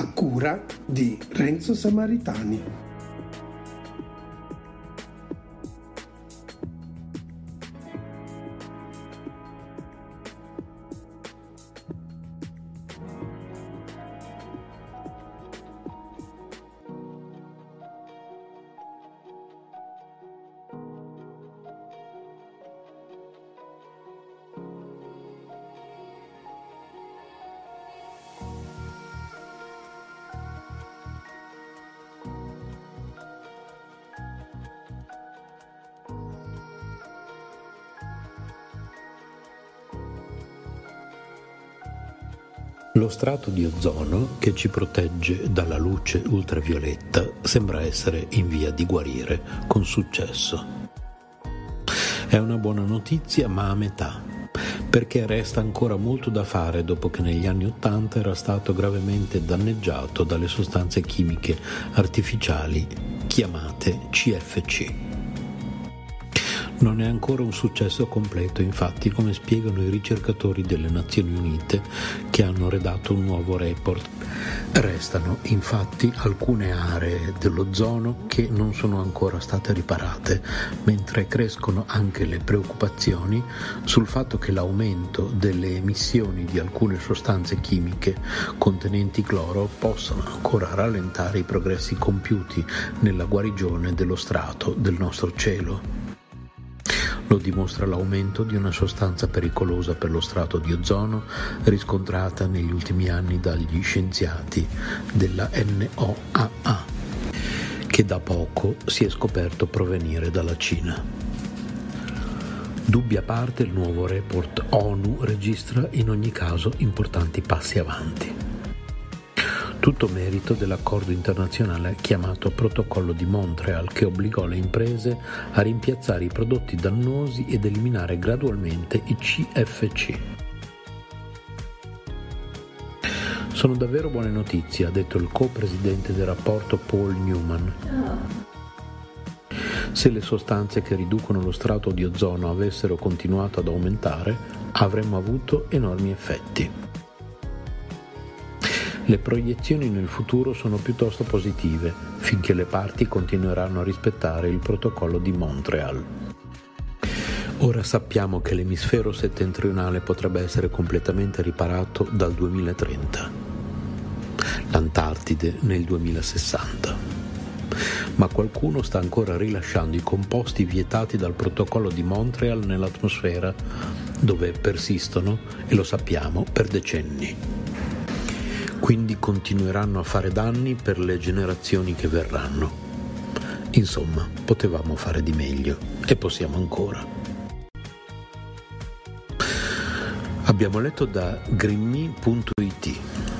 a cura di Renzo Samaritani. Lo strato di ozono che ci protegge dalla luce ultravioletta sembra essere in via di guarire con successo. È una buona notizia ma a metà, perché resta ancora molto da fare dopo che negli anni Ottanta era stato gravemente danneggiato dalle sostanze chimiche artificiali chiamate CFC. Non è ancora un successo completo, infatti, come spiegano i ricercatori delle Nazioni Unite che hanno redatto un nuovo report. Restano infatti alcune aree dell'ozono che non sono ancora state riparate, mentre crescono anche le preoccupazioni sul fatto che l'aumento delle emissioni di alcune sostanze chimiche contenenti cloro possano ancora rallentare i progressi compiuti nella guarigione dello strato del nostro cielo. Lo dimostra l'aumento di una sostanza pericolosa per lo strato di ozono riscontrata negli ultimi anni dagli scienziati della NOAA, che da poco si è scoperto provenire dalla Cina. Dubbi a parte, il nuovo report ONU registra in ogni caso importanti passi avanti tutto merito dell'accordo internazionale chiamato Protocollo di Montreal che obbligò le imprese a rimpiazzare i prodotti dannosi ed eliminare gradualmente i CFC. Sono davvero buone notizie, ha detto il co-presidente del rapporto Paul Newman. Se le sostanze che riducono lo strato di ozono avessero continuato ad aumentare, avremmo avuto enormi effetti. Le proiezioni nel futuro sono piuttosto positive, finché le parti continueranno a rispettare il protocollo di Montreal. Ora sappiamo che l'emisfero settentrionale potrebbe essere completamente riparato dal 2030, l'Antartide nel 2060. Ma qualcuno sta ancora rilasciando i composti vietati dal protocollo di Montreal nell'atmosfera, dove persistono, e lo sappiamo, per decenni quindi continueranno a fare danni per le generazioni che verranno. Insomma, potevamo fare di meglio e possiamo ancora. Abbiamo letto da greenme.it